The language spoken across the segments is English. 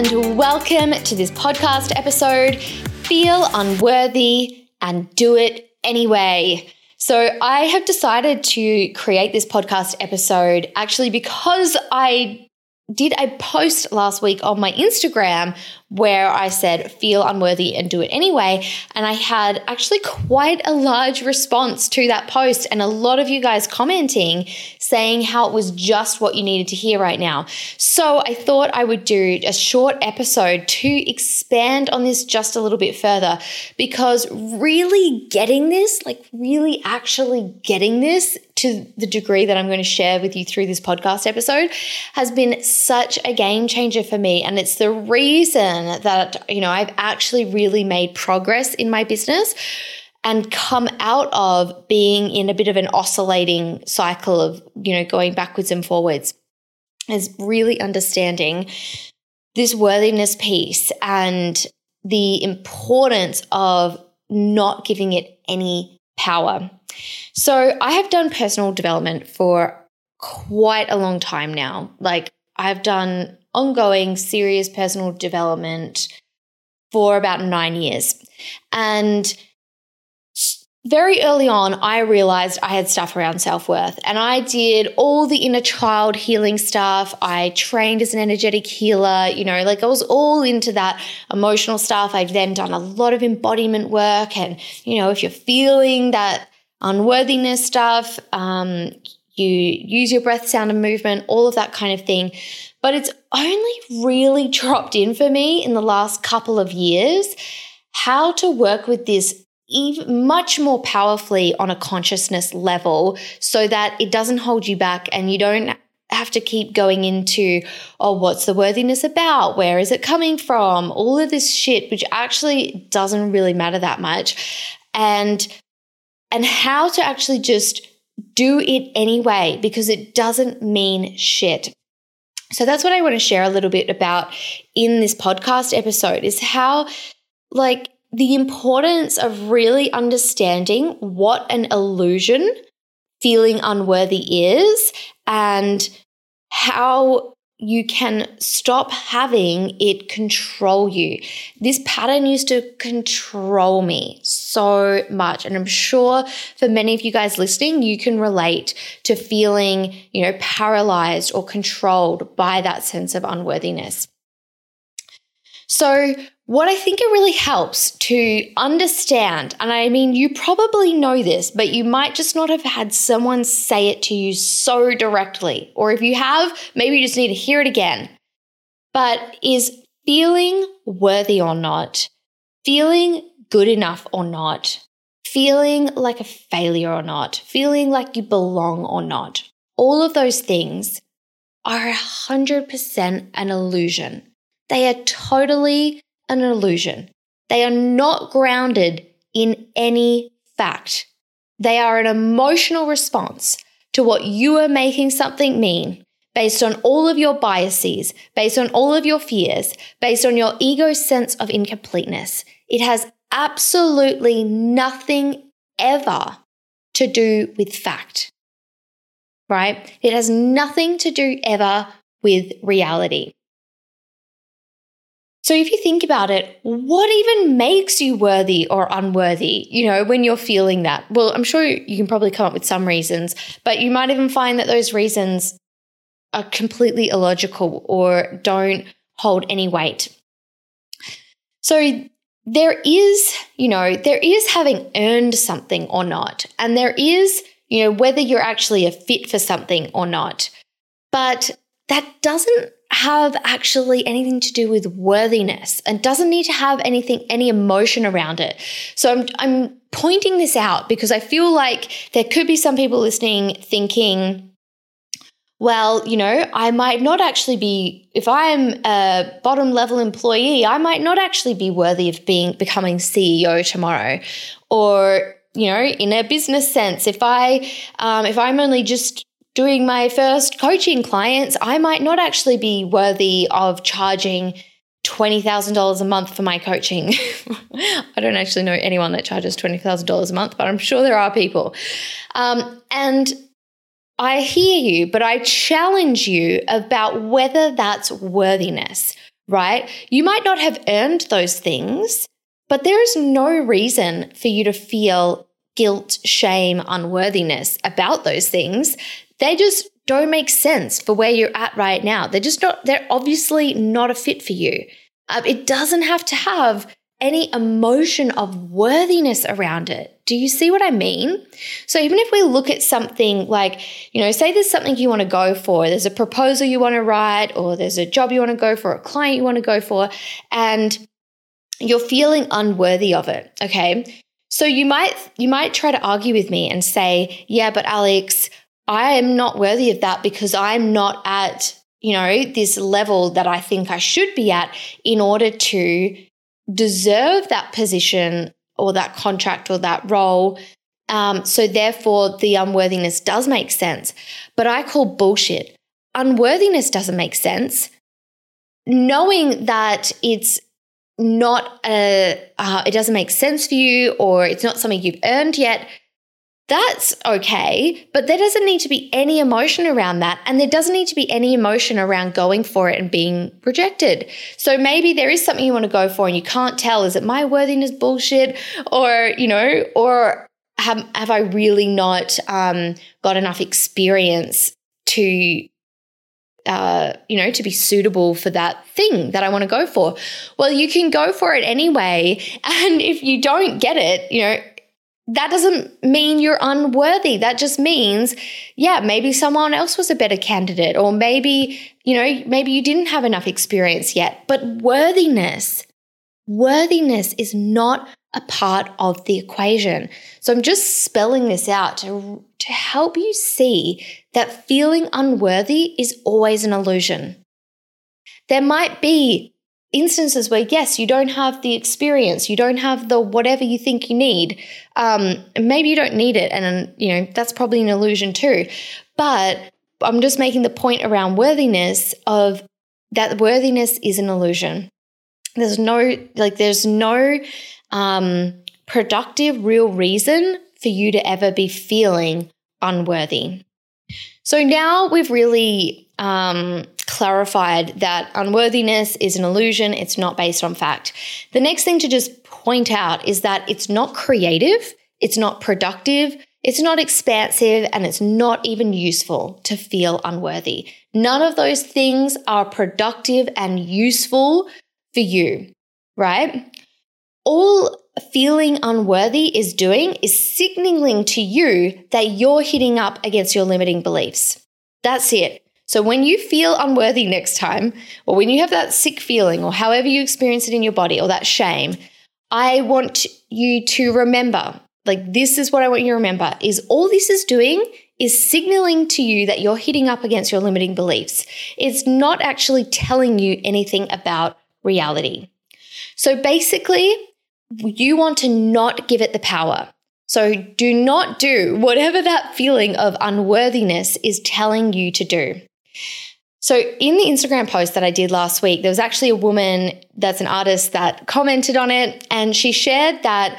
And welcome to this podcast episode Feel Unworthy and Do It Anyway. So, I have decided to create this podcast episode actually because I did a post last week on my Instagram where I said, feel unworthy and do it anyway. And I had actually quite a large response to that post, and a lot of you guys commenting saying how it was just what you needed to hear right now. So I thought I would do a short episode to expand on this just a little bit further because really getting this, like really actually getting this to the degree that I'm going to share with you through this podcast episode has been such a game changer for me. And it's the reason that, you know, I've actually really made progress in my business and come out of being in a bit of an oscillating cycle of, you know, going backwards and forwards is really understanding this worthiness piece and the importance of not giving it any power. So I have done personal development for quite a long time now. Like I've done ongoing serious personal development for about nine years. And very early on, I realized I had stuff around self worth and I did all the inner child healing stuff. I trained as an energetic healer, you know, like I was all into that emotional stuff. I've then done a lot of embodiment work. And, you know, if you're feeling that unworthiness stuff, um, you use your breath, sound, and movement, all of that kind of thing. But it's only really dropped in for me in the last couple of years how to work with this even much more powerfully on a consciousness level so that it doesn't hold you back and you don't have to keep going into, oh, what's the worthiness about? Where is it coming from? All of this shit, which actually doesn't really matter that much. And and how to actually just do it anyway because it doesn't mean shit. So that's what I want to share a little bit about in this podcast episode is how like the importance of really understanding what an illusion feeling unworthy is and how you can stop having it control you. This pattern used to control me so much. And I'm sure for many of you guys listening, you can relate to feeling, you know, paralyzed or controlled by that sense of unworthiness. So, what I think it really helps to understand, and I mean, you probably know this, but you might just not have had someone say it to you so directly. Or if you have, maybe you just need to hear it again. But is feeling worthy or not, feeling good enough or not, feeling like a failure or not, feeling like you belong or not, all of those things are 100% an illusion. They are totally an illusion. They are not grounded in any fact. They are an emotional response to what you are making something mean based on all of your biases, based on all of your fears, based on your ego's sense of incompleteness. It has absolutely nothing ever to do with fact, right? It has nothing to do ever with reality. So if you think about it, what even makes you worthy or unworthy, you know, when you're feeling that? Well, I'm sure you can probably come up with some reasons, but you might even find that those reasons are completely illogical or don't hold any weight. So there is, you know, there is having earned something or not, and there is, you know, whether you're actually a fit for something or not. But that doesn't have actually anything to do with worthiness and doesn't need to have anything, any emotion around it. So I'm, I'm pointing this out because I feel like there could be some people listening thinking, well, you know, I might not actually be, if I'm a bottom level employee, I might not actually be worthy of being, becoming CEO tomorrow. Or, you know, in a business sense, if I, um, if I'm only just doing my first coaching clients, I might not actually be worthy of charging $20,000 a month for my coaching. I don't actually know anyone that charges $20,000 a month, but I'm sure there are people. Um, and I hear you, but I challenge you about whether that's worthiness, right? You might not have earned those things, but there is no reason for you to feel guilt, shame, unworthiness about those things. They just don't make sense for where you're at right now. They're just not, they're obviously not a fit for you. Uh, it doesn't have to have any emotion of worthiness around it. Do you see what I mean? So, even if we look at something like, you know, say there's something you want to go for, there's a proposal you want to write, or there's a job you want to go for, a client you want to go for, and you're feeling unworthy of it, okay? So you might you might try to argue with me and say, "Yeah, but Alex, I am not worthy of that because I'm not at, you know, this level that I think I should be at in order to deserve that position or that contract or that role. Um, so therefore, the unworthiness does make sense. But I call bullshit. Unworthiness doesn't make sense. Knowing that it's not a, uh, it doesn't make sense for you or it's not something you've earned yet that's okay, but there doesn't need to be any emotion around that. And there doesn't need to be any emotion around going for it and being rejected. So maybe there is something you want to go for and you can't tell is it my worthiness bullshit? Or, you know, or have, have I really not um, got enough experience to uh, you know, to be suitable for that thing that I want to go for. Well, you can go for it anyway. And if you don't get it, you know, that doesn't mean you're unworthy. That just means, yeah, maybe someone else was a better candidate, or maybe, you know, maybe you didn't have enough experience yet. But worthiness, worthiness is not a part of the equation. So I'm just spelling this out to, to help you see that feeling unworthy is always an illusion. There might be instances where yes you don't have the experience you don't have the whatever you think you need um, maybe you don't need it and you know that's probably an illusion too. But i'm just making the point around worthiness of that worthiness is an illusion. There's no like there's no um, productive real reason for you to ever be feeling unworthy. So now we've really um, clarified that unworthiness is an illusion, it's not based on fact. The next thing to just point out is that it's not creative, it's not productive, it's not expansive, and it's not even useful to feel unworthy. None of those things are productive and useful for you, right? All feeling unworthy is doing is signaling to you that you're hitting up against your limiting beliefs. That's it. So when you feel unworthy next time, or when you have that sick feeling, or however you experience it in your body, or that shame, I want you to remember like, this is what I want you to remember is all this is doing is signaling to you that you're hitting up against your limiting beliefs. It's not actually telling you anything about reality. So basically, you want to not give it the power. So do not do whatever that feeling of unworthiness is telling you to do. So, in the Instagram post that I did last week, there was actually a woman that's an artist that commented on it, and she shared that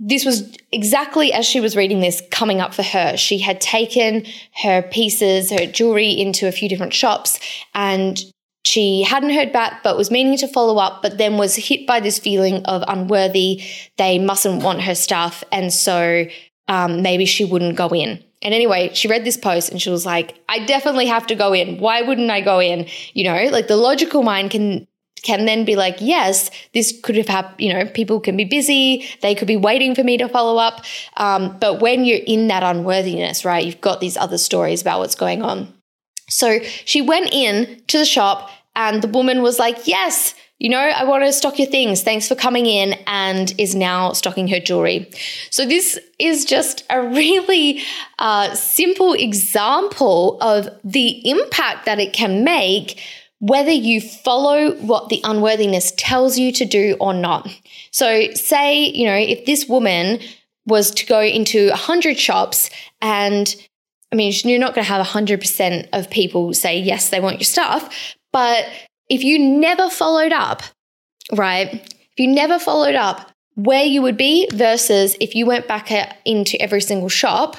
this was exactly as she was reading this coming up for her. She had taken her pieces, her jewelry into a few different shops, and she hadn't heard back, but was meaning to follow up, but then was hit by this feeling of unworthy. They mustn't want her stuff. And so um, maybe she wouldn't go in. And anyway, she read this post and she was like, I definitely have to go in. Why wouldn't I go in? You know, like the logical mind can can then be like, yes, this could have happened. You know, people can be busy. They could be waiting for me to follow up. Um, but when you're in that unworthiness, right, you've got these other stories about what's going on. So she went in to the shop and the woman was like, yes, you know, I want to stock your things. Thanks for coming in, and is now stocking her jewelry. So, this is just a really uh, simple example of the impact that it can make whether you follow what the unworthiness tells you to do or not. So, say, you know, if this woman was to go into 100 shops and I mean, you're not going to have 100% of people say, yes, they want your stuff. But if you never followed up, right? If you never followed up where you would be versus if you went back into every single shop,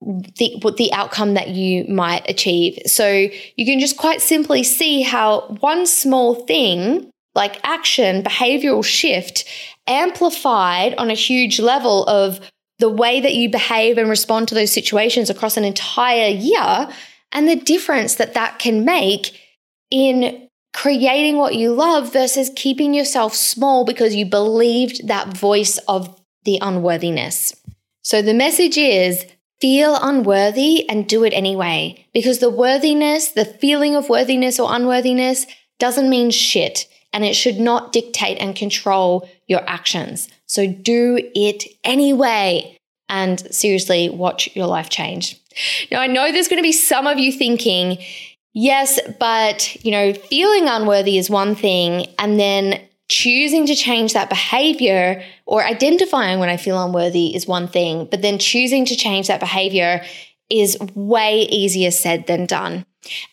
the what the outcome that you might achieve. So you can just quite simply see how one small thing like action, behavioral shift amplified on a huge level of the way that you behave and respond to those situations across an entire year and the difference that that can make in creating what you love versus keeping yourself small because you believed that voice of the unworthiness. So the message is feel unworthy and do it anyway because the worthiness, the feeling of worthiness or unworthiness doesn't mean shit and it should not dictate and control your actions. So do it anyway and seriously watch your life change. Now, I know there's going to be some of you thinking, Yes, but you know, feeling unworthy is one thing, and then choosing to change that behavior or identifying when I feel unworthy is one thing, but then choosing to change that behavior is way easier said than done.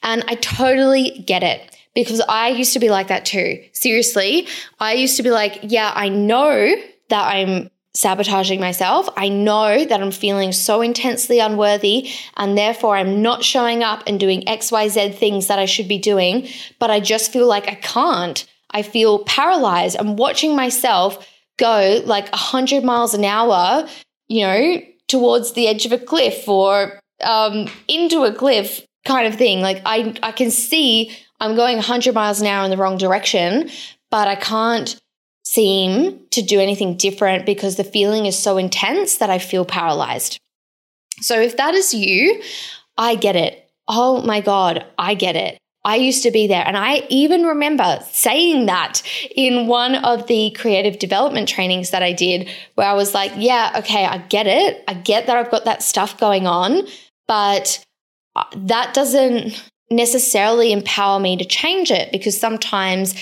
And I totally get it because I used to be like that too. Seriously, I used to be like, yeah, I know that I'm sabotaging myself. I know that I'm feeling so intensely unworthy and therefore I'm not showing up and doing XYZ things that I should be doing, but I just feel like I can't. I feel paralyzed. I'm watching myself go like 100 miles an hour, you know, towards the edge of a cliff or um, into a cliff kind of thing. Like I, I can see I'm going 100 miles an hour in the wrong direction, but I can't seem to do anything different because the feeling is so intense that I feel paralyzed. So if that is you, I get it. Oh my God, I get it. I used to be there. And I even remember saying that in one of the creative development trainings that I did, where I was like, yeah, okay, I get it. I get that I've got that stuff going on, but uh, that doesn't necessarily empower me to change it because sometimes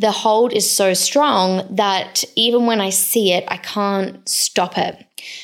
the hold is so strong that even when I see it, I can't stop it.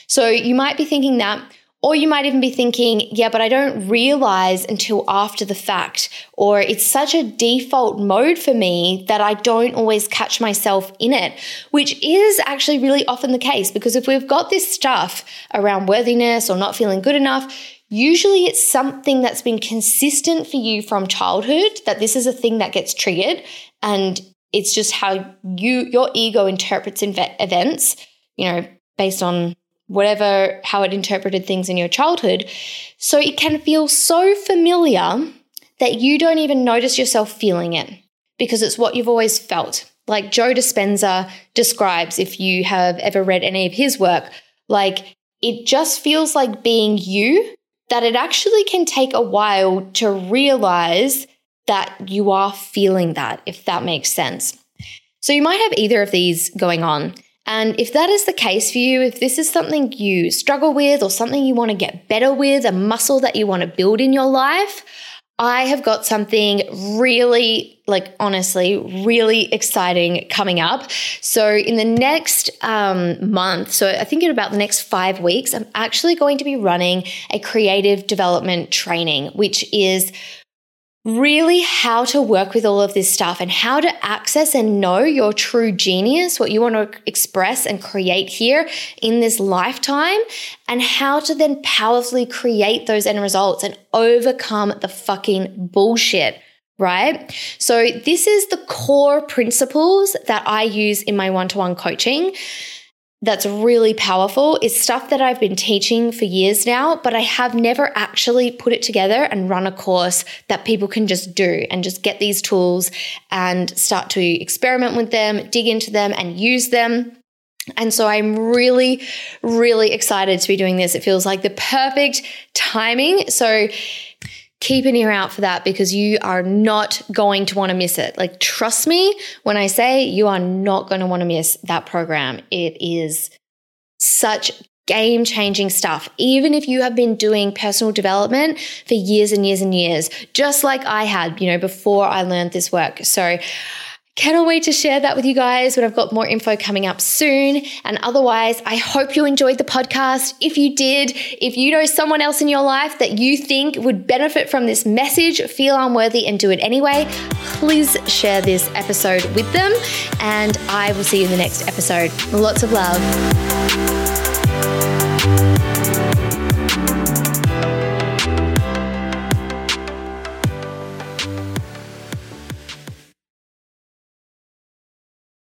So you might be thinking that, or you might even be thinking, yeah, but I don't realize until after the fact, or it's such a default mode for me that I don't always catch myself in it, which is actually really often the case because if we've got this stuff around worthiness or not feeling good enough, Usually, it's something that's been consistent for you from childhood, that this is a thing that gets triggered. And it's just how you your ego interprets events, you know, based on whatever how it interpreted things in your childhood. So it can feel so familiar that you don't even notice yourself feeling it because it's what you've always felt. Like Joe Dispenza describes if you have ever read any of his work, like it just feels like being you that it actually can take a while to realize that you are feeling that, if that makes sense. So you might have either of these going on. And if that is the case for you, if this is something you struggle with or something you want to get better with, a muscle that you want to build in your life, I have got something really, like honestly, really exciting coming up. So, in the next um, month, so I think in about the next five weeks, I'm actually going to be running a creative development training, which is really how to work with all of this stuff and how to access and know your true genius, what you want to express and create here in this lifetime, and how to then powerfully create those end results and overcome the fucking bullshit. Right? So, this is the core principles that I use in my one to one coaching. That's really powerful is stuff that I've been teaching for years now, but I have never actually put it together and run a course that people can just do and just get these tools and start to experiment with them, dig into them, and use them. And so I'm really, really excited to be doing this. It feels like the perfect timing. So keep an ear out for that because you are not going to want to miss it. Like, trust me when I say you are not going to want to miss that program. It is such game changing stuff, even if you have been doing personal development for years and years and years, just like I had, you know, before I learned this work. So, Cannot wait to share that with you guys when I've got more info coming up soon. And otherwise, I hope you enjoyed the podcast. If you did, if you know someone else in your life that you think would benefit from this message, feel unworthy and do it anyway, please share this episode with them. And I will see you in the next episode. Lots of love.